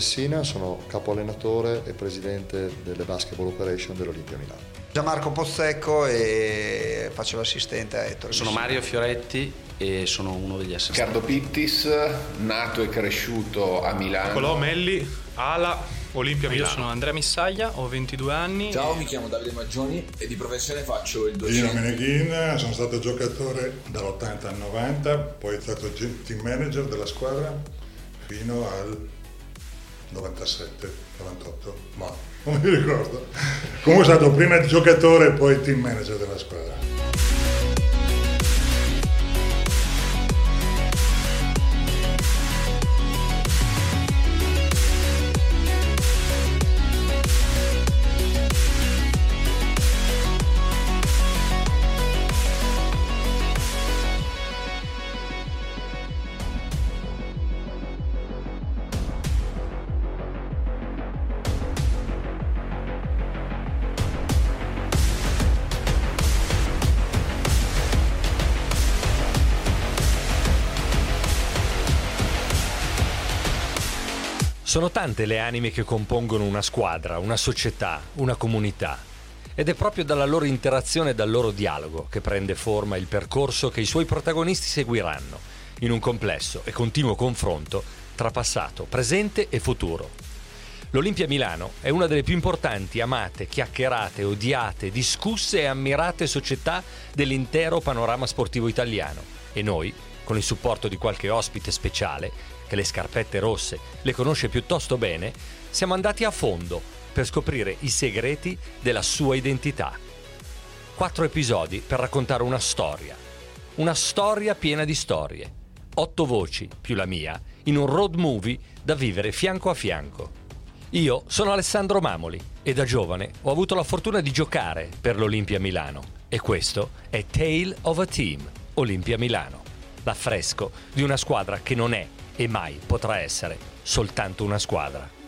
Messina, sono capo allenatore e presidente delle Basketball Operation dell'Olimpia Milano. Gianmarco Pozzecco e faccio l'assistente a Ettore. Sono Messina. Mario Fioretti e sono uno degli assistenti. Riccardo Pittis, nato e cresciuto a Milano. Nicolò Melli, Ala, Olimpia Io Milano. sono Andrea Missaglia, ho 22 anni. Ciao, mi chiamo Davide Maggioni e di professione faccio il docente. Meneghin, sono stato giocatore dall'80 al 90, poi stato ge- team manager della squadra fino al 97, 98, ma non mi ricordo. Comunque sono stato prima giocatore e poi team manager della squadra. Sono tante le anime che compongono una squadra, una società, una comunità. Ed è proprio dalla loro interazione e dal loro dialogo che prende forma il percorso che i suoi protagonisti seguiranno, in un complesso e continuo confronto tra passato, presente e futuro. L'Olimpia Milano è una delle più importanti, amate, chiacchierate, odiate, discusse e ammirate società dell'intero panorama sportivo italiano. E noi, con il supporto di qualche ospite speciale, che le scarpette rosse le conosce piuttosto bene, siamo andati a fondo per scoprire i segreti della sua identità. Quattro episodi per raccontare una storia. Una storia piena di storie. Otto voci, più la mia, in un road movie da vivere fianco a fianco. Io sono Alessandro Mamoli e da giovane ho avuto la fortuna di giocare per l'Olimpia Milano. E questo è Tale of a Team, Olimpia Milano. L'affresco di una squadra che non è e mai potrà essere soltanto una squadra.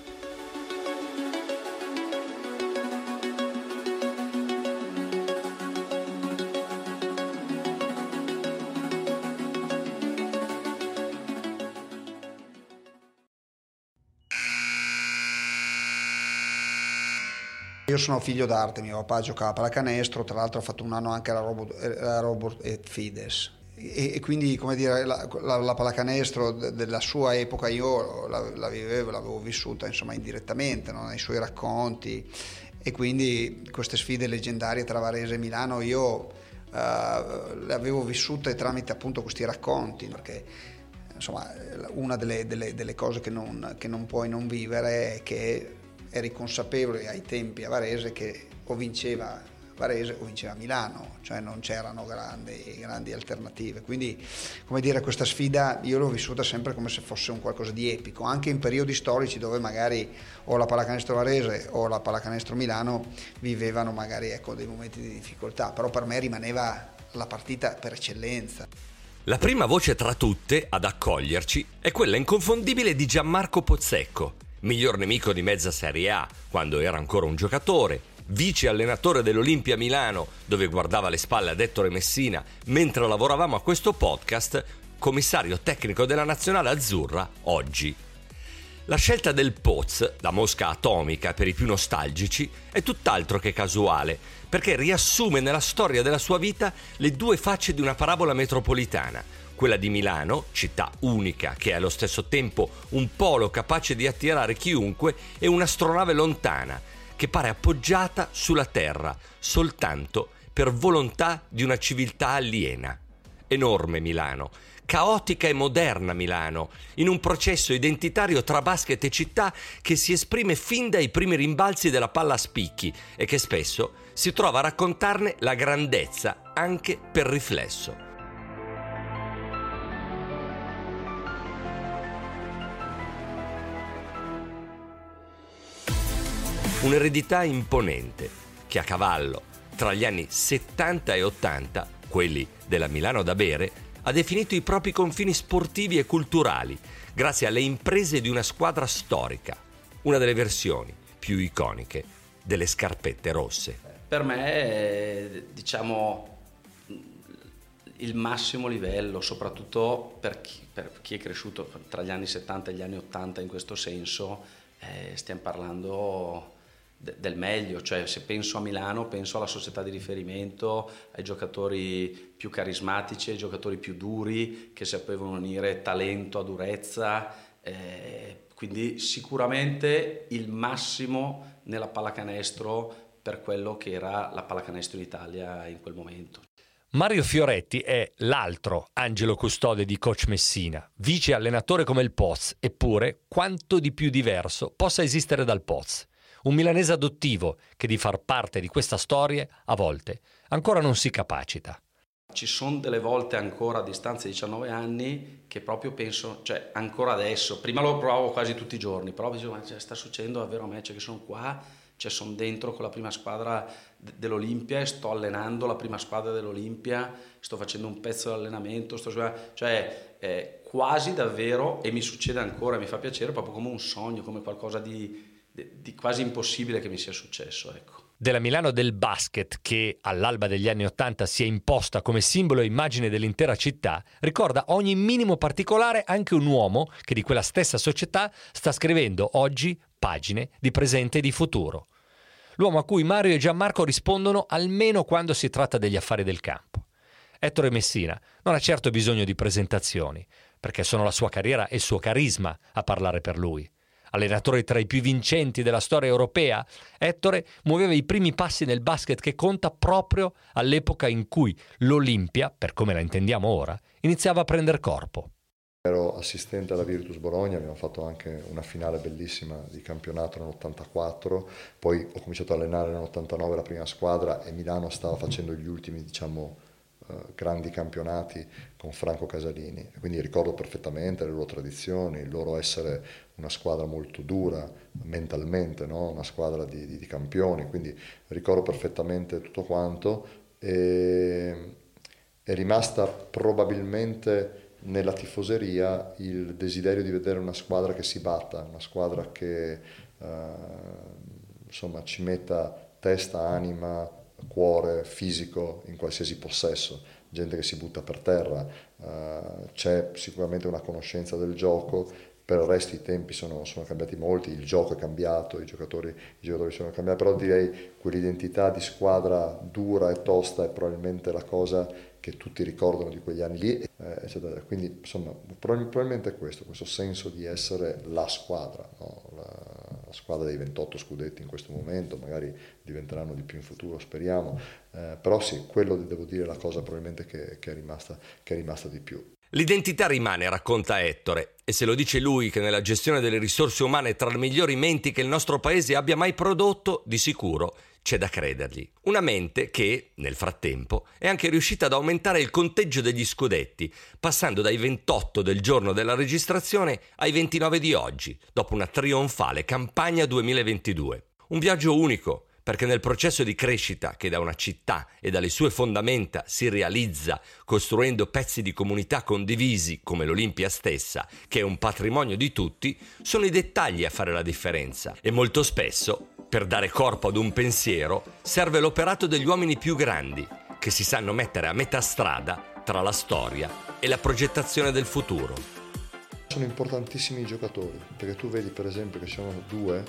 Io sono figlio d'arte, mio papà giocava a pallacanestro, tra l'altro ha fatto un anno anche alla Robot, alla Robot e Fides. E, e quindi, come dire, la, la- la pallacanestro de- della sua epoca io la, la vivevo, l'avevo vissuta insomma indirettamente, no? nei suoi racconti. E quindi queste sfide leggendarie tra Varese e Milano io eh, le avevo vissute tramite appunto questi racconti, perché insomma una delle, delle- delle cose che non, che non puoi non vivere è che eri consapevole ai tempi a Varese che o vinceva Varese o vinceva Milano, cioè non c'erano grandi, grandi alternative. Quindi, come dire, questa sfida io l'ho vissuta sempre come se fosse un qualcosa di epico, anche in periodi storici dove magari o la pallacanestro Varese o la pallacanestro Milano vivevano magari ecco, dei momenti di difficoltà, però per me rimaneva la partita per eccellenza. La prima voce tra tutte ad accoglierci è quella inconfondibile di Gianmarco Pozzecco, miglior nemico di mezza Serie A quando era ancora un giocatore, vice allenatore dell'Olimpia Milano dove guardava le spalle ad Ettore Messina mentre lavoravamo a questo podcast, commissario tecnico della nazionale azzurra oggi. La scelta del Poz, la mosca atomica per i più nostalgici, è tutt'altro che casuale, perché riassume nella storia della sua vita le due facce di una parabola metropolitana, quella di Milano, città unica che è allo stesso tempo un polo capace di attirare chiunque, e un'astronave lontana, che pare appoggiata sulla Terra soltanto per volontà di una civiltà aliena. Enorme Milano, caotica e moderna Milano, in un processo identitario tra basket e città che si esprime fin dai primi rimbalzi della palla a spicchi e che spesso si trova a raccontarne la grandezza anche per riflesso. Un'eredità imponente che a cavallo tra gli anni 70 e 80, quelli della Milano da bere, ha definito i propri confini sportivi e culturali grazie alle imprese di una squadra storica, una delle versioni più iconiche delle scarpette rosse. Per me diciamo, il massimo livello, soprattutto per chi, per chi, è cresciuto tra gli anni 70 e gli anni 80 in questo senso, eh, stiamo parlando del meglio, cioè se penso a Milano penso alla società di riferimento, ai giocatori più carismatici, ai giocatori più duri che sapevano unire talento a durezza, eh, quindi sicuramente il massimo nella pallacanestro per quello che era la pallacanestro in Italia in quel momento. Mario Fioretti è l'altro angelo custode di coach Messina, vice allenatore come il Poz, eppure quanto di più diverso possa esistere dal Poz un milanese adottivo che di far parte di questa storia, a volte, ancora non si capacita. Ci sono delle volte ancora a distanza di 19 anni che proprio penso, cioè ancora adesso, prima lo provavo quasi tutti i giorni, però dicevo, ma cioè, sta succedendo davvero a me, cioè che sono qua, cioè sono dentro con la prima squadra dell'Olimpia e sto allenando la prima squadra dell'Olimpia, sto facendo un pezzo di allenamento, sto, cioè eh, quasi davvero, e mi succede ancora, mi fa piacere, proprio come un sogno, come qualcosa di di quasi impossibile che mi sia successo. Ecco. Della Milano del basket, che all'alba degli anni Ottanta si è imposta come simbolo e immagine dell'intera città, ricorda ogni minimo particolare anche un uomo che di quella stessa società sta scrivendo oggi pagine di presente e di futuro. L'uomo a cui Mario e Gianmarco rispondono almeno quando si tratta degli affari del campo. Ettore Messina non ha certo bisogno di presentazioni, perché sono la sua carriera e il suo carisma a parlare per lui allenatore tra i più vincenti della storia europea, Ettore muoveva i primi passi nel basket che conta proprio all'epoca in cui l'Olimpia, per come la intendiamo ora, iniziava a prendere corpo. Ero assistente alla Virtus Bologna, abbiamo fatto anche una finale bellissima di campionato nell'84, poi ho cominciato a allenare nell'89 la prima squadra e Milano stava facendo gli ultimi, diciamo, uh, grandi campionati con Franco Casalini. Quindi ricordo perfettamente le loro tradizioni, il loro essere una squadra molto dura mentalmente, no? una squadra di, di, di, campioni, quindi ricordo perfettamente tutto quanto. E è rimasta probabilmente nella tifoseria il desiderio di vedere una squadra che si batta, una squadra che eh, insomma, ci metta testa, anima, cuore, fisico in qualsiasi possesso, gente che si butta per terra, eh, c'è sicuramente una conoscenza del gioco per il resto i tempi sono, sono, cambiati molti, il gioco è cambiato, i giocatori, i giocatori, sono cambiati, però direi quell'identità di squadra dura e tosta è probabilmente la cosa che tutti ricordano di quegli anni lì, eh, quindi insomma probabilmente è questo, questo senso di essere la squadra, no? la, la, squadra dei 28 scudetti in questo momento, magari diventeranno di più in futuro, speriamo, eh, però sì, quello devo dire è la cosa probabilmente che, che, è rimasta, che è rimasta di più. L'identità rimane, racconta Ettore, e se lo dice lui che nella gestione delle risorse umane è tra le migliori menti che il nostro paese abbia mai prodotto, di sicuro c'è da credergli. Una mente che, nel frattempo, è anche riuscita ad aumentare il conteggio degli scudetti, passando dai 28 del giorno della registrazione ai 29 di oggi, dopo una trionfale campagna 2022. Un viaggio unico, perché nel processo di crescita che da una città e dalle sue fondamenta si realizza costruendo pezzi di comunità condivisi come l'Olimpia stessa, che è un patrimonio di tutti, sono i dettagli a fare la differenza e molto spesso, per dare corpo ad un pensiero, serve l'operato degli uomini più grandi, che si sanno mettere a metà strada tra la storia e la progettazione del futuro. Sono importantissimi i giocatori, perché tu vedi per esempio che sono due,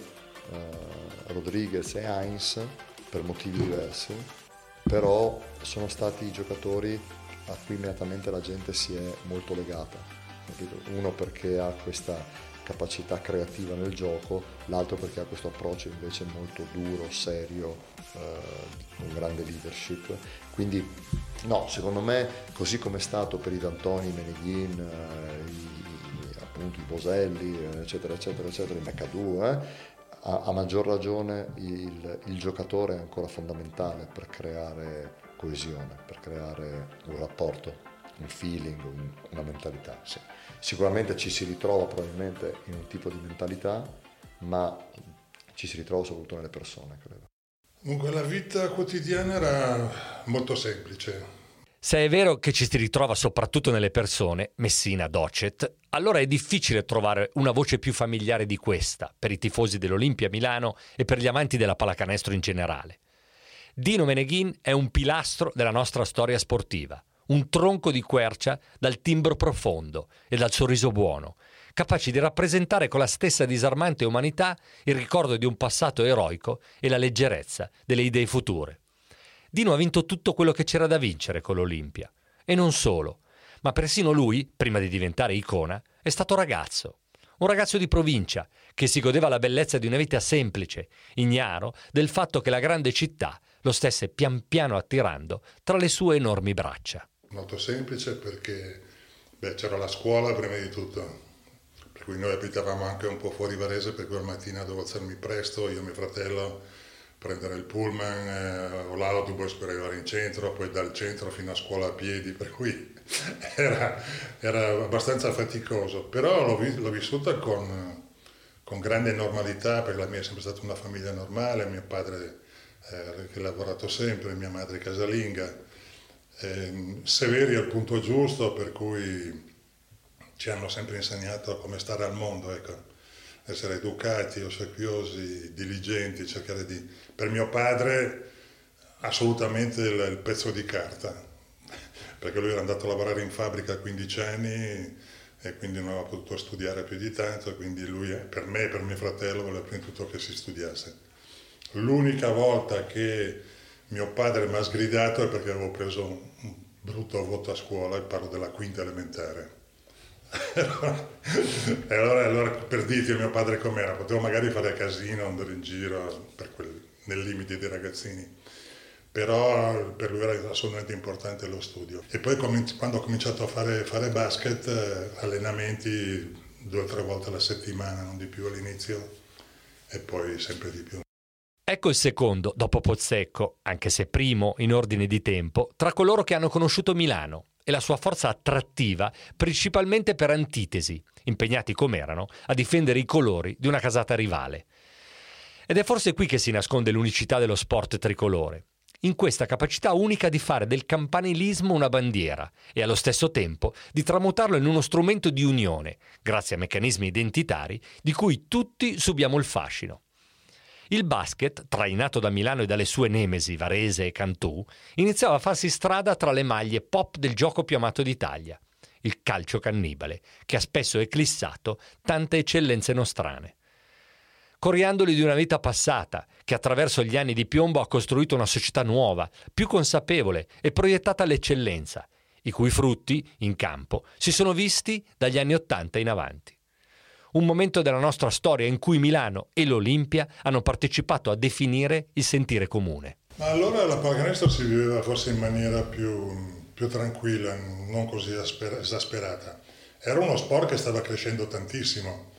eh, Rodriguez e Heinz, per motivi diversi, però sono stati giocatori a cui immediatamente la gente si è molto legata. Uno perché ha questa capacità creativa nel gioco, l'altro perché ha questo approccio invece molto duro, serio, eh, con grande leadership. Quindi no, secondo me così come è stato per i D'Antoni, i Meneghin, eh, i, appunto i Boselli, eccetera, eccetera, eccetera, i McAdoo, eh, a, a, maggior ragione il, il giocatore è ancora fondamentale per creare coesione, per creare un rapporto un feeling, un, una mentalità. Sì. Sicuramente ci si ritrova probabilmente in un tipo di mentalità, ma ci si ritrova soprattutto nelle persone, credo. Dunque la vita quotidiana era molto semplice. Se è vero che ci si ritrova soprattutto nelle persone, Messina, Docet, allora è difficile trovare una voce più familiare di questa per i tifosi dell'Olimpia Milano e per gli amanti della pallacanestro in generale. Dino Meneghin è un pilastro della nostra storia sportiva un tronco di quercia dal timbro profondo e dal sorriso buono, capaci di rappresentare con la stessa disarmante umanità il ricordo di un passato eroico e la leggerezza delle idee future. Dino ha vinto tutto quello che c'era da vincere con l'Olimpia. E non solo, ma persino lui, prima di diventare icona, è stato ragazzo. Un ragazzo di provincia che si godeva la bellezza di una vita semplice, ignaro del fatto che la grande città lo stesse pian piano attirando tra le sue enormi braccia molto semplice perché beh, c'era la scuola prima di tutto, per cui noi abitavamo anche un po' fuori Varese, per cui la mattina dovevo alzarmi presto, io e mio fratello, prendere il pullman eh, o l'autobus per arrivare in centro, poi dal centro fino a scuola a piedi, per cui era, era abbastanza faticoso, però l'ho, l'ho vissuta con, con, grande normalità, perché la mia è sempre stata una famiglia normale, mio padre eh, che ha lavorato sempre, mia madre casalinga, eh, severi al punto giusto, per cui ci hanno sempre insegnato come stare al mondo, ecco. Essere educati, ossequiosi, diligenti, cercare di... Per mio padre assolutamente il, il pezzo di carta, perché lui era andato a lavorare in fabbrica a 15 anni e quindi non aveva potuto studiare più di tanto, quindi lui per me e per mio fratello voleva prima di tutto che si studiasse. L'unica volta che mio padre mi ha sgridato perché avevo preso un brutto voto a scuola, e parlo della quinta elementare. E allora, allora, per dirti mio padre com'era, potevo magari fare casino, andare in giro quel, nel limite dei ragazzini, però per lui era assolutamente importante lo studio. E poi quando ho cominciato a fare, fare basket, eh, allenamenti due o tre volte alla settimana, non di più all'inizio, e poi sempre di più. Ecco il secondo, dopo Pozzecco, anche se primo in ordine di tempo, tra coloro che hanno conosciuto Milano e la sua forza attrattiva principalmente per antitesi, impegnati come erano a difendere i colori di una casata rivale. Ed è forse qui che si nasconde l'unicità dello sport tricolore, in questa capacità unica di fare del campanilismo una bandiera e allo stesso tempo di tramutarlo in uno strumento di unione, grazie a meccanismi identitari di cui tutti subiamo il fascino. Il basket, trainato da Milano e dalle sue nemesi Varese e Cantù, iniziava a farsi strada tra le maglie pop del gioco più amato d'Italia, il calcio cannibale, che ha spesso eclissato tante eccellenze nostrane. Coriandoli di una vita passata, che attraverso gli anni di piombo ha costruito una società nuova, più consapevole e proiettata all'eccellenza, i cui frutti, in campo, si sono visti dagli anni Ottanta in avanti un momento della nostra storia in cui Milano e l'Olimpia hanno partecipato a definire il sentire comune. Ma allora la pallacanestro si viveva forse in maniera più, più tranquilla, non così esasperata. Era uno sport che stava crescendo tantissimo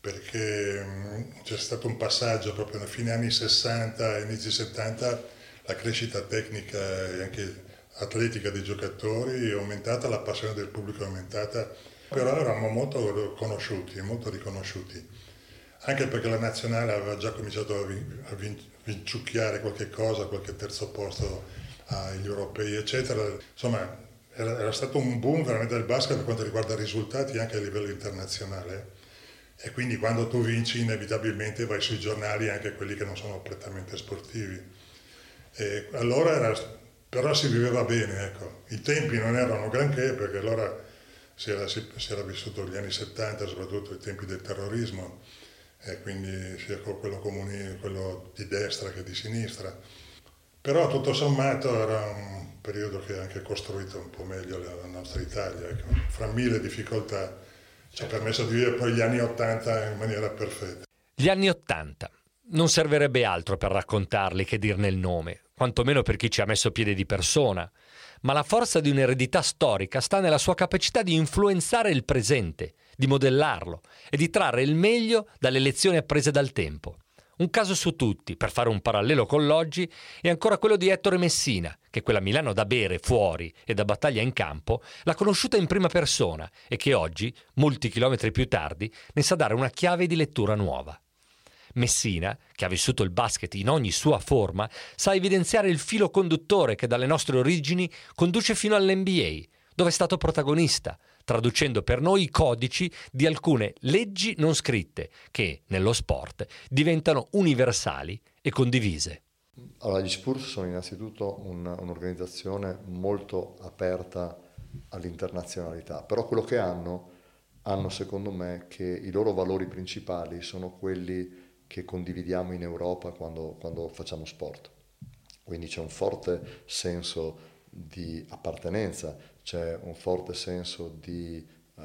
perché mm, c'è stato un passaggio proprio nei fine anni 60 e inizi 70, la crescita tecnica e anche atletica dei giocatori è aumentata, la passione del pubblico è aumentata però eravamo molto conosciuti, molto riconosciuti, anche perché la nazionale aveva già cominciato a, vin- a vin- vinciucchiare qualche cosa, qualche terzo posto agli europei, eccetera. Insomma, era, era, stato un boom veramente del basket per quanto riguarda i risultati anche a livello internazionale. E quindi quando tu vinci inevitabilmente vai sui giornali anche quelli che non sono prettamente sportivi. E allora era, però si viveva bene, ecco. I tempi non erano granché perché allora si era, si, si era vissuto gli anni 70, soprattutto i tempi del terrorismo, e quindi sia quello, comuni, quello di destra che di sinistra. Però tutto sommato era un periodo che ha anche costruito un po' meglio la nostra Italia, ecco. fra mille difficoltà ci ha permesso di vivere poi gli anni Ottanta in maniera perfetta. Gli anni Ottanta. Non servirebbe altro per raccontarli che dirne il nome, quantomeno per chi ci ha messo piede di persona, ma la forza di un'eredità storica sta nella sua capacità di influenzare il presente, di modellarlo e di trarre il meglio dalle lezioni apprese dal tempo. Un caso su tutti, per fare un parallelo con l'oggi, è ancora quello di Ettore Messina, che quella Milano da bere fuori e da battaglia in campo l'ha conosciuta in prima persona e che oggi, molti chilometri più tardi, ne sa dare una chiave di lettura nuova. Messina, che ha vissuto il basket in ogni sua forma, sa evidenziare il filo conduttore che dalle nostre origini conduce fino all'NBA, dove è stato protagonista, traducendo per noi i codici di alcune leggi non scritte che, nello sport, diventano universali e condivise. Allora, gli Spurs sono innanzitutto un, un'organizzazione molto aperta all'internazionalità, però quello che hanno, hanno secondo me che i loro valori principali sono quelli che condividiamo in Europa quando, quando facciamo sport. Quindi c'è un forte senso di appartenenza, c'è un forte senso di uh,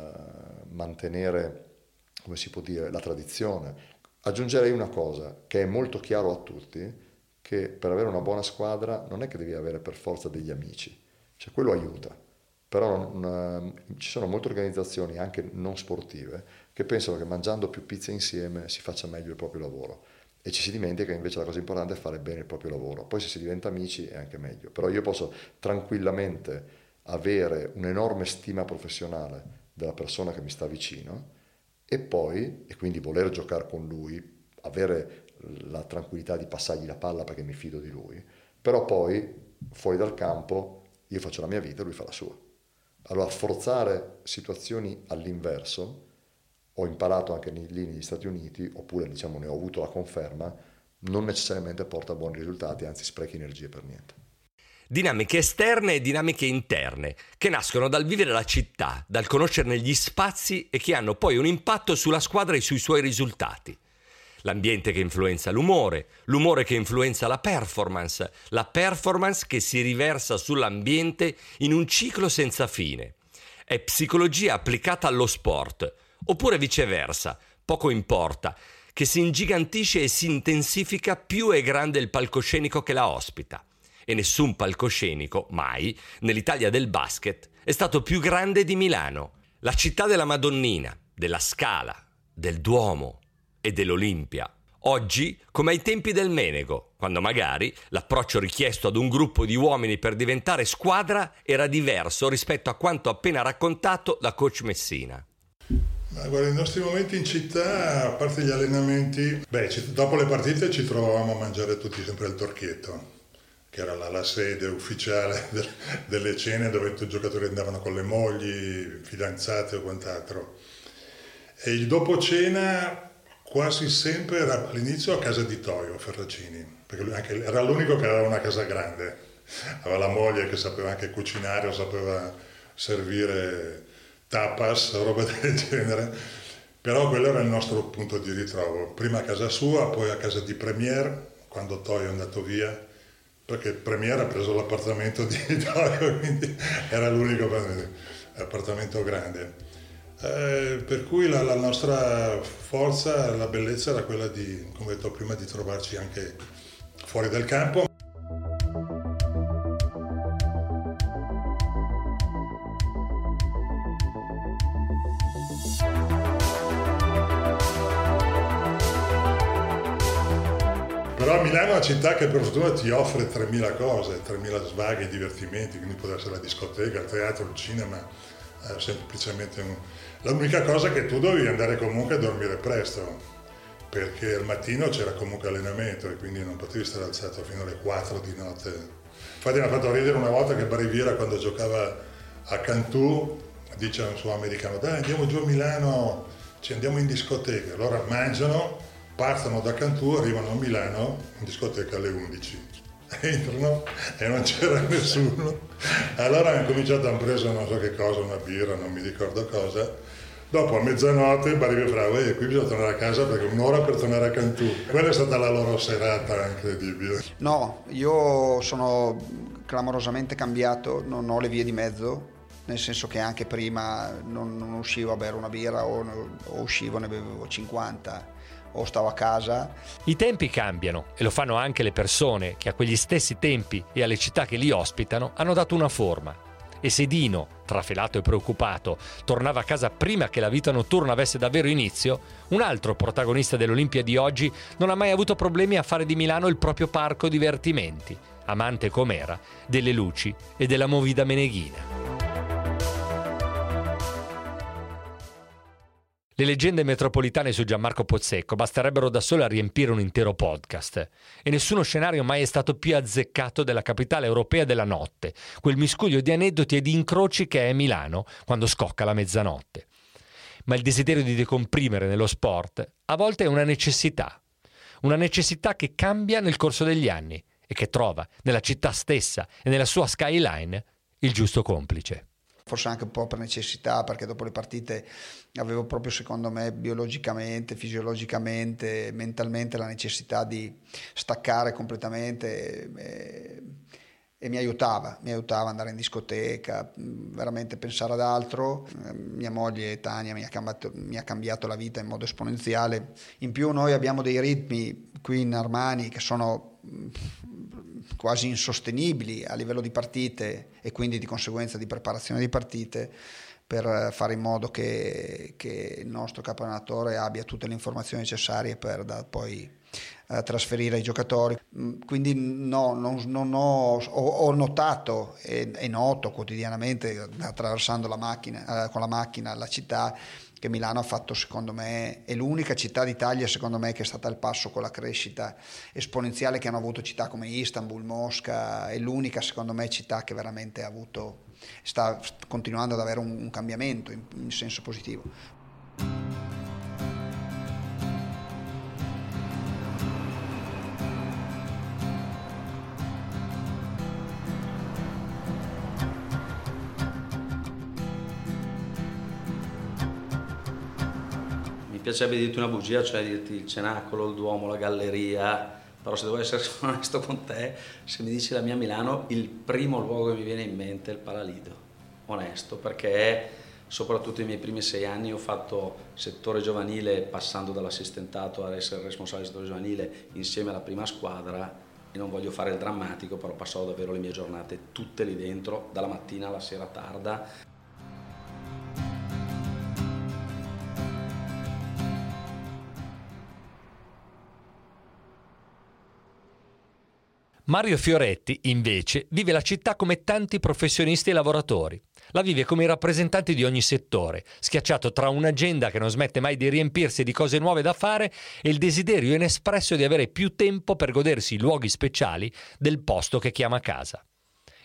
mantenere, come si può dire, la tradizione. Aggiungerei una cosa, che è molto chiaro a tutti, che per avere una buona squadra non è che devi avere per forza degli amici, cioè quello aiuta, però non, ci sono molte organizzazioni, anche non sportive, che pensano che mangiando più pizze insieme si faccia meglio il proprio lavoro e ci si dimentica che invece la cosa importante è fare bene il proprio lavoro. Poi se si diventa amici è anche meglio, però io posso tranquillamente avere un'enorme stima professionale della persona che mi sta vicino e poi, e quindi voler giocare con lui, avere la tranquillità di passargli la palla perché mi fido di lui, però poi fuori dal campo io faccio la mia vita e lui fa la sua. Allora forzare situazioni all'inverso ho imparato anche lì negli Stati Uniti, oppure diciamo ne ho avuto la conferma, non necessariamente porta a buoni risultati, anzi sprechi energie per niente. Dinamiche esterne e dinamiche interne, che nascono dal vivere la città, dal conoscerne gli spazi e che hanno poi un impatto sulla squadra e sui suoi risultati. L'ambiente che influenza l'umore, l'umore che influenza la performance, la performance che si riversa sull'ambiente in un ciclo senza fine. È psicologia applicata allo sport, oppure viceversa, poco importa, che si ingigantisce e si intensifica più è grande il palcoscenico che la ospita. E nessun palcoscenico, mai, nell'Italia del basket, è stato più grande di Milano, la città della Madonnina, della Scala, del Duomo e dell'Olimpia. Oggi, come ai tempi del Menego, quando magari l'approccio richiesto ad un gruppo di uomini per diventare squadra era diverso rispetto a quanto appena raccontato da coach Messina. Ma guarda, i nostri momenti in città, a parte gli allenamenti, beh, dopo le partite ci trovavamo a mangiare tutti sempre al Torchietto, che era la, la sede ufficiale del, delle cene dove i giocatori andavano con le mogli, fidanzate o quant'altro. E il dopo cena quasi sempre era all'inizio a casa di Toio Ferracini, perché anche, era l'unico che aveva una casa grande, aveva la moglie che sapeva anche cucinare o sapeva servire tapas, roba del genere, però quello era il nostro punto di ritrovo, prima a casa sua, poi a casa di Premier, quando Toyo è andato via, perché Premier ha preso l'appartamento di Toyo, quindi era l'unico appartamento grande. Eh, per cui la, la, nostra forza, la bellezza era quella di, come detto prima, di trovarci anche fuori dal campo. Città che per fortuna ti offre 3.000 cose, 3.000 svaghi divertimenti, quindi può essere la discoteca, il teatro, il cinema, eh, semplicemente un... L'unica cosa è che tu dovevi andare comunque a dormire presto, perché al mattino c'era comunque allenamento e quindi non potevi stare alzato fino alle 4 di notte. Infatti mi ha fatto ridere una volta che Bariviera quando giocava a Cantù dice a un suo americano dai andiamo giù a Milano, ci andiamo in discoteca, allora mangiano partono da Cantù, arrivano a Milano in discoteca alle 11. entrano e non c'era nessuno. Allora hanno cominciato, hanno preso non so che cosa, una birra, non mi ricordo cosa. Dopo a mezzanotte Baribio fra, e qui bisogna tornare a casa perché un'ora per tornare a Cantù. Quella è stata la loro serata incredibile. No, io sono clamorosamente cambiato, non ho le vie di mezzo, nel senso che anche prima non, non uscivo a bere una birra o, o uscivo ne bevevo 50 o stavo a casa. I tempi cambiano e lo fanno anche le persone che a quegli stessi tempi e alle città che li ospitano hanno dato una forma. E se Dino, trafelato e preoccupato, tornava a casa prima che la vita notturna avesse davvero inizio, un altro protagonista dell'Olimpia di oggi non ha mai avuto problemi a fare di Milano il proprio parco divertimenti, amante com'era delle luci e della movida meneghina. Le leggende metropolitane su Gianmarco Pozzecco basterebbero da sole a riempire un intero podcast. E nessuno scenario mai è stato più azzeccato della capitale europea della notte, quel miscuglio di aneddoti e di incroci che è Milano quando scocca la mezzanotte. Ma il desiderio di decomprimere nello sport a volte è una necessità. Una necessità che cambia nel corso degli anni e che trova nella città stessa e nella sua skyline il giusto complice forse anche un po' per necessità, perché dopo le partite avevo proprio secondo me biologicamente, fisiologicamente, mentalmente la necessità di staccare completamente e, e mi aiutava, mi aiutava ad andare in discoteca, veramente pensare ad altro. Mia moglie Tania mi ha, cambiato, mi ha cambiato la vita in modo esponenziale. In più noi abbiamo dei ritmi qui in Armani che sono quasi insostenibili a livello di partite e quindi di conseguenza di preparazione di partite per fare in modo che, che il nostro caponatore abbia tutte le informazioni necessarie per poi eh, trasferire ai giocatori. Mm, quindi no, non, non ho, ho, notato e, noto quotidianamente attraversando la macchina, eh, con la macchina la città che Milano ha fatto secondo me, è l'unica città d'Italia secondo me che è stata al passo con la crescita esponenziale che hanno avuto città come Istanbul, Mosca, è l'unica secondo me città che veramente ha avuto, sta continuando ad avere un, un cambiamento in, in senso positivo. Piacerebbe dirti una bugia, cioè dirti il cenacolo, il Duomo, la galleria, però se devo essere onesto con te, se mi dici la mia Milano, il primo luogo che mi viene in mente è il Palalido, onesto, perché soprattutto i miei primi sei anni ho fatto settore giovanile passando dall'assistentato ad essere responsabile del settore giovanile insieme alla prima squadra. E non voglio fare il drammatico, però passavo davvero le mie giornate tutte lì dentro, dalla mattina alla sera tarda Mario Fioretti, invece, vive la città come tanti professionisti e lavoratori. La vive come i rappresentanti di ogni settore, schiacciato tra un'agenda che non smette mai di riempirsi di cose nuove da fare e il desiderio inespresso di avere più tempo per godersi i luoghi speciali del posto che chiama casa.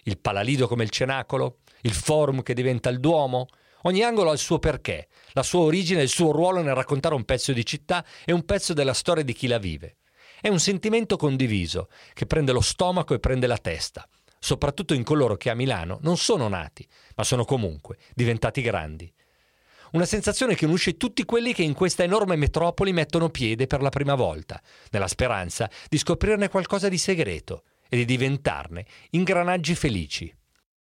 Il Palalido come il Cenacolo, il Forum che diventa il Duomo, Ogni angolo ha il suo perché, la sua origine e il suo ruolo nel raccontare un pezzo di città e un pezzo della storia di chi la vive. È un sentimento condiviso che prende lo stomaco e prende la testa, soprattutto in coloro che a Milano non sono nati, ma sono comunque diventati grandi. Una sensazione che unisce tutti quelli che in questa enorme metropoli mettono piede per la prima volta, nella speranza di scoprirne qualcosa di segreto e di diventarne ingranaggi felici.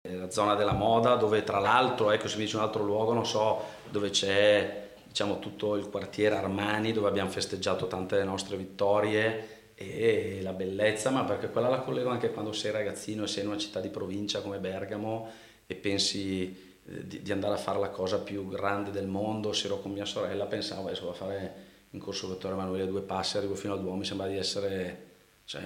La zona della moda, dove tra l'altro, ecco se mi dice un altro luogo, non so, dove c'è diciamo, tutto il quartiere Armani dove abbiamo festeggiato tante nostre vittorie e la bellezza, ma perché quella la collego anche quando sei ragazzino e sei in una città di provincia come Bergamo e pensi eh, di, andare a fare la cosa più grande del mondo, se ero con mia sorella pensavo adesso a fare in corso Vittorio Emanuele due passi, arrivo fino al Duomo, mi sembra di essere... Cioè,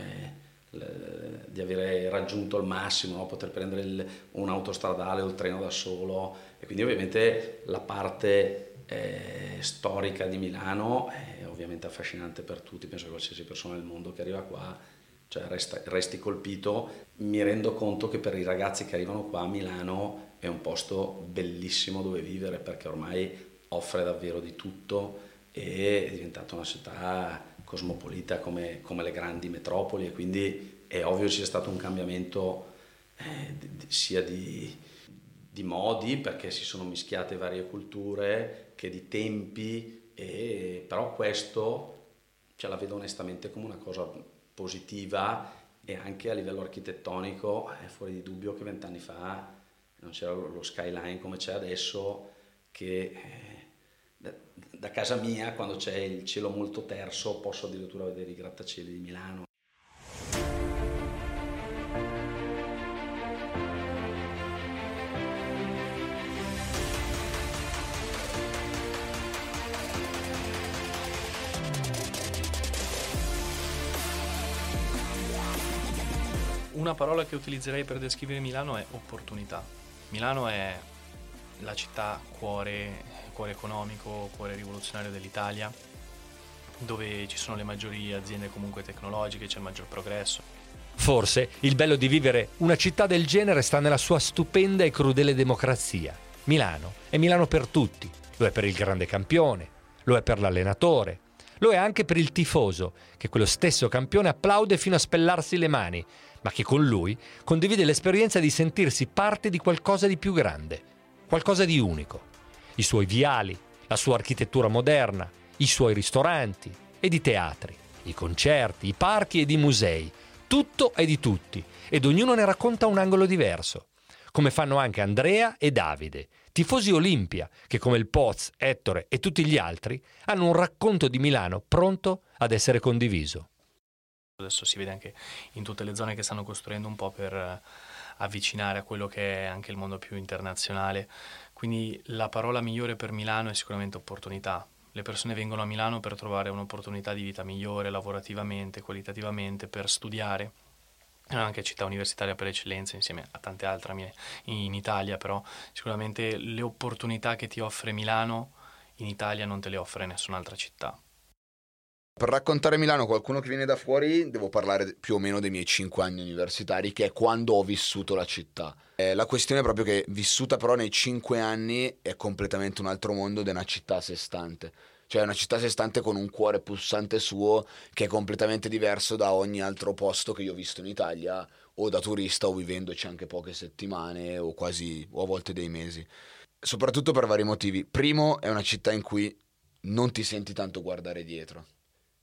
di avere raggiunto il massimo, no? poter prendere il, un autostradale o il treno da solo e quindi ovviamente la parte eh, storica di Milano è ovviamente affascinante per tutti, penso che qualsiasi persona del mondo che arriva qua cioè resta, resti colpito. Mi rendo conto che per i ragazzi che arrivano qua a Milano è un posto bellissimo dove vivere perché ormai offre davvero di tutto e è diventata una città cosmopolita come, come le grandi metropoli e quindi è ovvio ci sia stato un cambiamento eh, di, sia di, di, modi perché si sono mischiate varie culture che di tempi, e, però questo ce la vedo onestamente come una cosa positiva e anche a livello architettonico è fuori di dubbio che vent'anni fa non c'era lo skyline come c'è adesso che eh, da casa mia quando c'è il cielo molto terso posso addirittura vedere i grattacieli di Milano Una parola che utilizzerei per descrivere Milano è opportunità. Milano è la città cuore, cuore economico, cuore rivoluzionario dell'Italia, dove ci sono le maggiori aziende comunque tecnologiche, c'è il maggior progresso. Forse il bello di vivere una città del genere sta nella sua stupenda e crudele democrazia. Milano è Milano per tutti, lo è per il grande campione, lo è per l'allenatore, lo è anche per il tifoso, che quello stesso campione applaude fino a spellarsi le mani, ma che con lui condivide l'esperienza di sentirsi parte di qualcosa di più grande, qualcosa di unico. I suoi viali, la sua architettura moderna, i suoi ristoranti ed i teatri, i concerti, i parchi ed i musei. Tutto è di tutti ed ognuno ne racconta un angolo diverso, come fanno anche Andrea e Davide, tifosi Olimpia, che come il Poz, Ettore e tutti gli altri hanno un racconto di Milano pronto ad essere condiviso. Adesso si vede anche in tutte le zone che stanno costruendo un po' per eh, avvicinare a quello che è anche il mondo più internazionale. Quindi la parola migliore per Milano è sicuramente opportunità. Le persone vengono a Milano per trovare un'opportunità di vita migliore, lavorativamente, qualitativamente, per studiare. È anche città universitaria per eccellenza insieme a tante altre in Italia, però sicuramente le opportunità che ti offre Milano in Italia non te le offre nessun'altra città. Per raccontare Milano a qualcuno che viene da fuori devo parlare più o meno dei miei cinque anni universitari, che è quando ho vissuto la città. Eh, la questione è proprio che vissuta però nei cinque anni è completamente un altro mondo è una città a sé stante. Cioè è una città a sé stante con un cuore pulsante suo che è completamente diverso da ogni altro posto che io ho visto in Italia o da turista o vivendoci anche poche settimane o quasi o a volte dei mesi. Soprattutto per vari motivi. Primo è una città in cui non ti senti tanto guardare dietro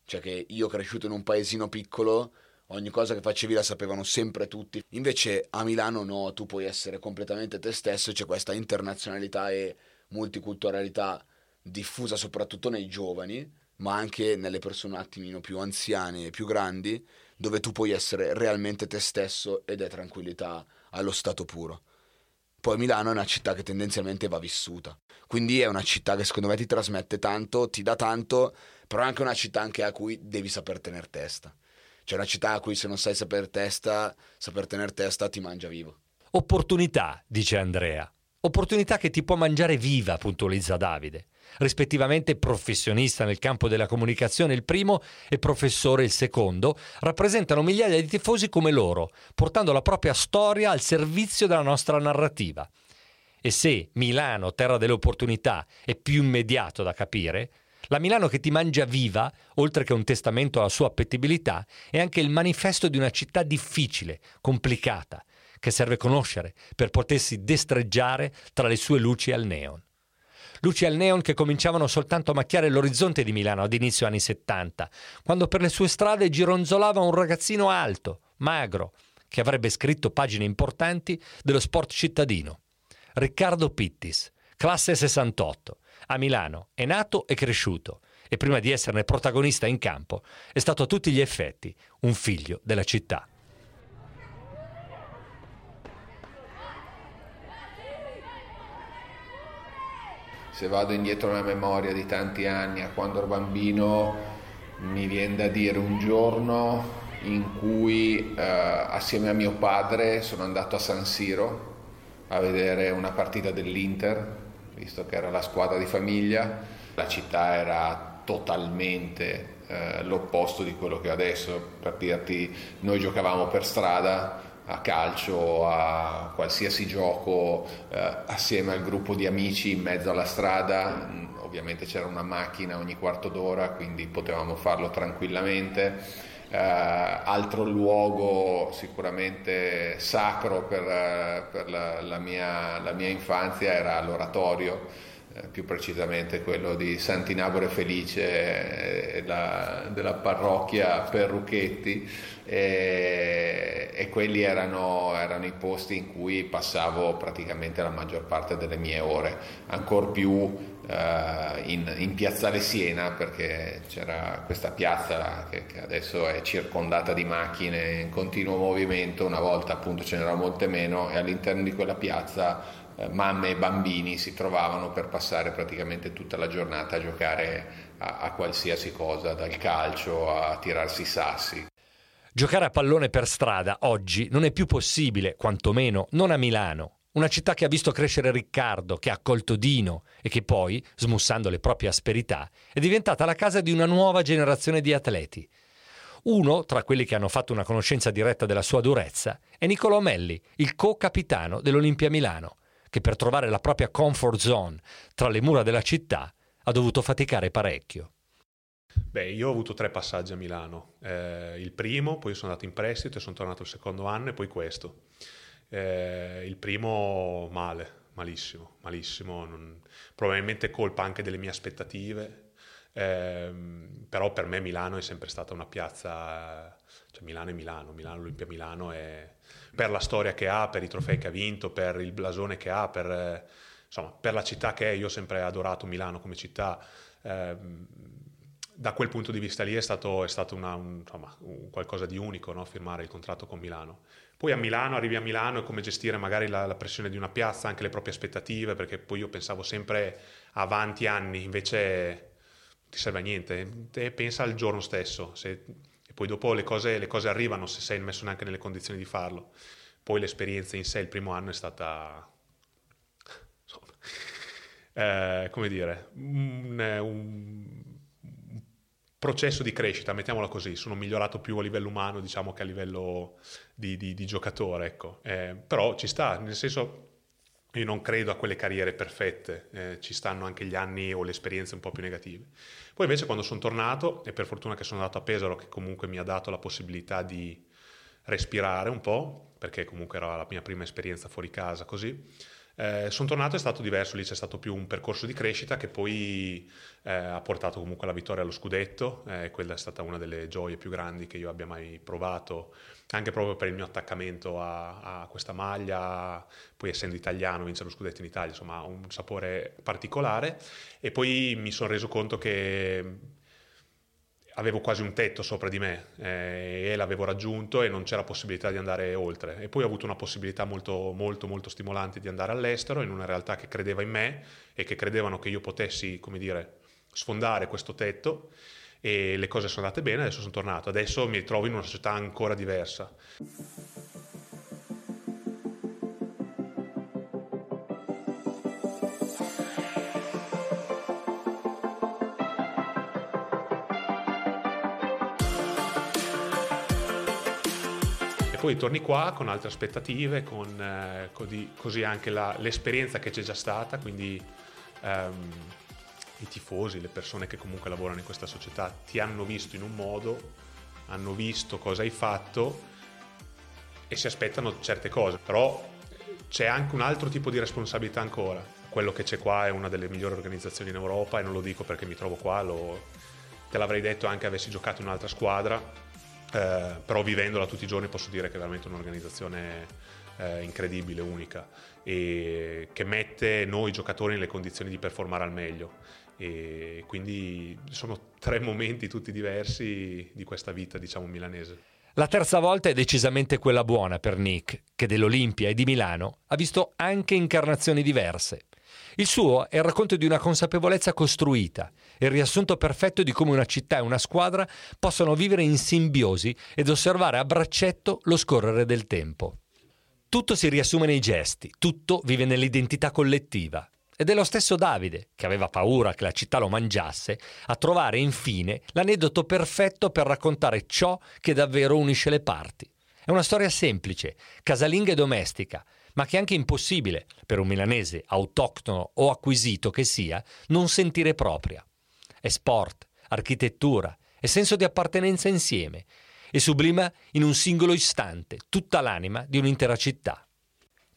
cioè che io cresciuto in un paesino piccolo, ogni cosa che facevi la sapevano sempre tutti. Invece a Milano no, tu puoi essere completamente te stesso, c'è questa internazionalità e multiculturalità diffusa soprattutto nei giovani, ma anche nelle persone un attimino più anziane e più grandi, dove tu puoi essere realmente te stesso ed è tranquillità allo stato puro. Poi Milano è una città che tendenzialmente va vissuta, quindi è una città che secondo me ti trasmette tanto, ti dà tanto, però è anche una città anche a cui devi saper tenere testa. Cioè una città a cui se non sai saper testa, saper tenere testa ti mangia vivo. Opportunità, dice Andrea. Opportunità che ti può mangiare viva, puntualizza Davide. Rispettivamente professionista nel campo della comunicazione il primo e professore il secondo, rappresentano migliaia di tifosi come loro, portando la propria storia al servizio della nostra narrativa. E se Milano, terra delle opportunità, è più immediato da capire, la Milano che ti mangia viva, oltre che un testamento alla sua appetibilità, è anche il manifesto di una città difficile, complicata, che serve conoscere per potersi destreggiare tra le sue luci al neon. Luci al neon che cominciavano soltanto a macchiare l'orizzonte di Milano ad inizio anni 70, quando per le sue strade gironzolava un ragazzino alto, magro, che avrebbe scritto pagine importanti dello sport cittadino. Riccardo Pittis, classe 68, a Milano, è nato e cresciuto. E prima di esserne protagonista in campo è stato a tutti gli effetti un figlio della città. Se vado indietro nella memoria di tanti anni, a quando ero bambino, mi viene da dire un giorno in cui eh, assieme a mio padre sono andato a San Siro a vedere una partita dell'Inter visto che era la squadra di famiglia. La città era totalmente eh, l'opposto di quello che è adesso. Per dirti, noi giocavamo per strada a calcio, a qualsiasi gioco eh, assieme al gruppo di amici in mezzo alla strada. Ovviamente c'era una macchina ogni quarto d'ora, quindi potevamo farlo tranquillamente Uh, altro luogo sicuramente sacro per, per la, la, mia, la, mia, infanzia era l'oratorio, eh, più precisamente quello di Sant'Inabore Felice eh, la, della parrocchia Perrucchetti e, quelli erano, erano, i posti in cui passavo praticamente la maggior parte delle mie ore, ancora più in, in, Piazzale Siena perché c'era questa piazza che, che, adesso è circondata di macchine in continuo movimento, una volta appunto ce n'era molte meno e all'interno di quella piazza uh, mamme e bambini si trovavano per passare praticamente tutta la giornata a giocare a, a qualsiasi cosa, dal calcio a tirarsi i sassi. Giocare a pallone per strada oggi non è più possibile, quantomeno non a Milano. Una città che ha visto crescere Riccardo, che ha accolto Dino e che poi, smussando le proprie asperità, è diventata la casa di una nuova generazione di atleti. Uno, tra quelli che hanno fatto una conoscenza diretta della sua durezza, è Niccolò Melli, il co-capitano dell'Olimpia Milano, che per trovare la propria comfort zone tra le mura della città ha dovuto faticare parecchio. Beh, io ho avuto tre passaggi a Milano. Eh, il primo, poi sono andato in prestito e sono tornato il secondo anno e poi questo. Eh, il primo male, malissimo, malissimo, non, probabilmente colpa anche delle mie aspettative, eh, però per me Milano è sempre stata una piazza, cioè Milano è Milano, Milano Olimpia Milano è per la storia che ha, per i trofei che ha vinto, per il blasone che ha, per, insomma, per la città che è, io ho sempre adorato Milano come città. Eh, da quel punto di vista lì è stato, è stato una, un, insomma, un qualcosa di unico no? firmare il contratto con Milano. Poi a Milano, arrivi a Milano e come gestire magari la, la, pressione di una piazza, anche le proprie aspettative, perché poi io pensavo sempre avanti anni, invece non ti serve a niente, te pensa al giorno stesso se, e poi dopo le cose, le cose arrivano se sei messo neanche nelle condizioni di farlo. Poi l'esperienza in sé il primo anno è stata, eh, come dire, un, un processo di crescita, mettiamola così, sono migliorato più a livello umano diciamo che a livello di, di, di giocatore, ecco. Eh, però ci sta, nel senso io non credo a quelle carriere perfette, eh, ci stanno anche gli anni o le esperienze un po' più negative. Poi invece quando sono tornato, e per fortuna che sono andato a Pesaro, che comunque mi ha dato la possibilità di respirare un po', perché comunque era la mia prima esperienza fuori casa così, eh, sono tornato è stato diverso, lì c'è stato più un percorso di crescita che poi eh, ha portato comunque alla vittoria allo scudetto, eh, quella è stata una delle gioie più grandi che io abbia mai provato, anche proprio per il mio attaccamento a, a questa maglia, poi essendo italiano vincere lo scudetto in Italia, insomma ha un sapore particolare. E poi mi sono reso conto che avevo quasi un tetto sopra di me eh, e l'avevo raggiunto e non c'era possibilità di andare oltre. E poi ho avuto una possibilità molto, molto, molto stimolante di andare all'estero in una realtà che credeva in me e che credevano che io potessi, come dire, sfondare questo tetto e le cose sono andate bene, adesso sono tornato. Adesso mi ritrovo in una società ancora diversa. Poi torni qua con altre aspettative, con eh, così, così, anche la, l'esperienza che c'è già stata, quindi ehm, i tifosi, le persone che comunque lavorano in questa società ti hanno visto in un modo, hanno visto cosa hai fatto e si aspettano certe cose, però c'è anche un altro tipo di responsabilità ancora. Quello che c'è qua è una delle migliori organizzazioni in Europa e non lo dico perché mi trovo qua, lo, te l'avrei detto anche avessi giocato in un'altra squadra eh, però vivendola tutti i giorni posso dire che è veramente un'organizzazione eh, incredibile, unica e che mette noi giocatori nelle condizioni di performare al meglio e quindi sono tre momenti tutti diversi di questa vita diciamo milanese. La terza volta è decisamente quella buona per Nick, che dell'Olimpia e di Milano ha visto anche incarnazioni diverse. Il suo è il racconto di una consapevolezza costruita, il riassunto perfetto di come una città e una squadra possano vivere in simbiosi ed osservare a braccetto lo scorrere del tempo. Tutto si riassume nei gesti, tutto vive nell'identità collettiva. Ed è lo stesso Davide, che aveva paura che la città lo mangiasse, a trovare infine l'aneddoto perfetto per raccontare ciò che davvero unisce le parti. È una storia semplice, casalinga e domestica, ma che è anche impossibile per un milanese autoctono o acquisito che sia non sentire propria. È sport, architettura, è senso di appartenenza insieme e sublima in un singolo istante tutta l'anima di un'intera città.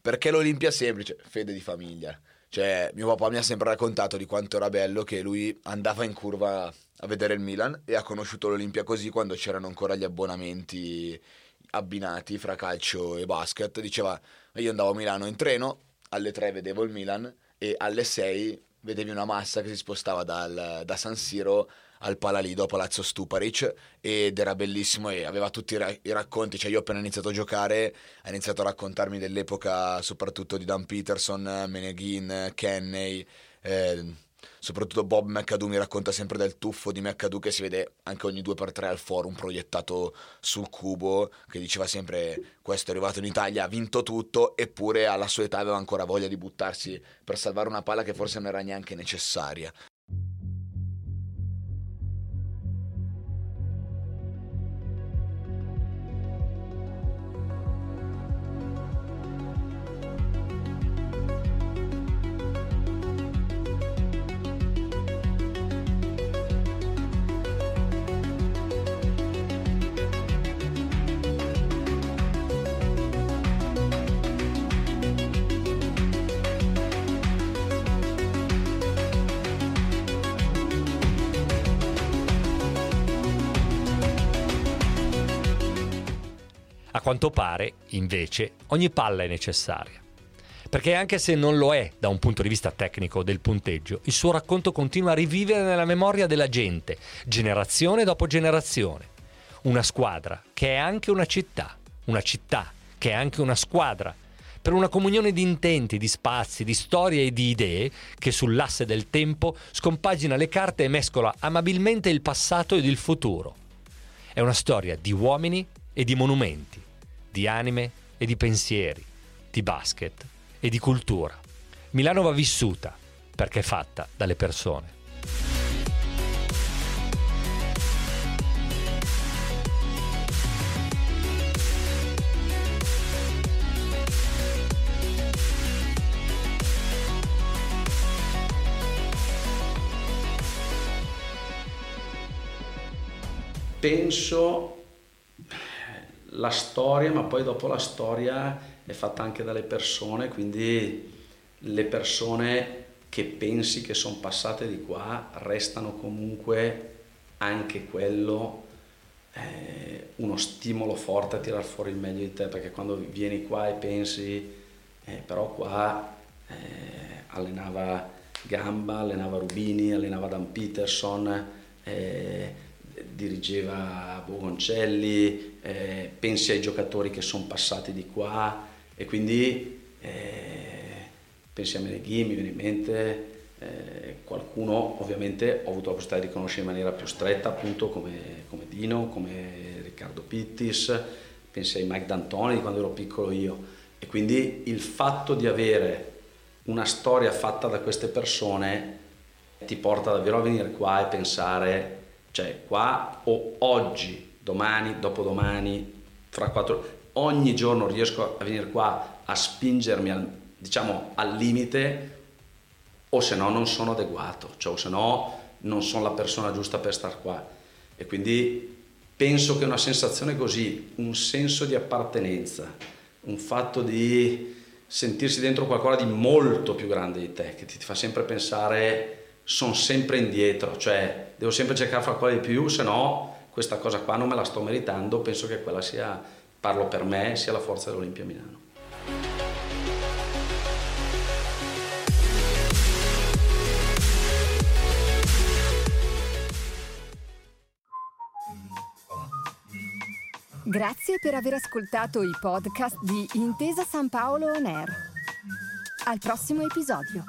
Perché l'Olimpia semplice? Fede di famiglia. Cioè, mio papà mi ha sempre raccontato di quanto era bello che lui andava in curva a vedere il Milan e ha conosciuto l'Olimpia così quando c'erano ancora gli abbonamenti abbinati fra calcio e basket. Diceva, io andavo a Milano in treno, alle 3 vedevo il Milan e alle 6 vedevi una massa che si spostava dal, da San Siro al Palalido, a Palazzo Stuparic ed era bellissimo e aveva tutti i, ra- i, racconti, cioè io appena iniziato a giocare ha iniziato a raccontarmi dell'epoca soprattutto di Dan Peterson, Meneghin, Kenney, eh, soprattutto Bob McAdoo mi racconta sempre del tuffo di McAdoo che si vede anche ogni 2x3 al forum proiettato sul cubo, che diceva sempre questo è arrivato in Italia, ha vinto tutto, eppure alla sua età aveva ancora voglia di buttarsi per salvare una palla che forse non era neanche necessaria. Quanto pare, invece, ogni palla è necessaria. Perché anche se non lo è da un punto di vista tecnico del punteggio, il suo racconto continua a rivivere nella memoria della gente, generazione dopo generazione. Una squadra che è anche una città, una città che è anche una squadra, per una comunione di intenti, di spazi, di storie e di idee che sull'asse del tempo scompagina le carte e mescola amabilmente il passato ed il futuro. È una storia di uomini e di monumenti, di anime e di pensieri, di basket e di cultura. Milano va vissuta perché è fatta dalle persone. Penso la storia, ma poi dopo la storia è fatta anche dalle persone, quindi le persone che pensi che sono passate di qua restano comunque anche quello eh, uno stimolo forte a tirar fuori il meglio di te, perché quando vieni qua e pensi, eh, però qua eh, allenava Gamba, allenava Rubini, allenava Dan Peterson, eh, dirigeva Bogoncelli, eh, pensi ai giocatori che sono passati di qua e quindi eh, pensi a Meneghi, mi viene in mente eh, qualcuno ovviamente ho avuto la possibilità di conoscere in maniera più stretta appunto come, come Dino, come Riccardo Pittis, pensi ai Mike D'Antoni di quando ero piccolo io. E quindi il fatto di avere una storia fatta da queste persone ti porta davvero a venire qua e pensare cioè qua o oggi, domani, dopodomani, fra quattro... Ogni giorno riesco a venire qua a spingermi al, diciamo, al limite o se no non sono adeguato, cioè o se no non sono la persona giusta per star qua. E quindi penso che una sensazione così, un senso di appartenenza, un fatto di sentirsi dentro qualcosa di molto più grande di te, che ti, fa sempre pensare sono sempre indietro, cioè devo sempre cercare di fare qualcosa di più, se no questa cosa qua non me la sto meritando, penso che quella sia, parlo per me, sia la forza dell'Olimpia Milano. Grazie per aver ascoltato i podcast di Intesa San Paolo On Air. Al prossimo episodio.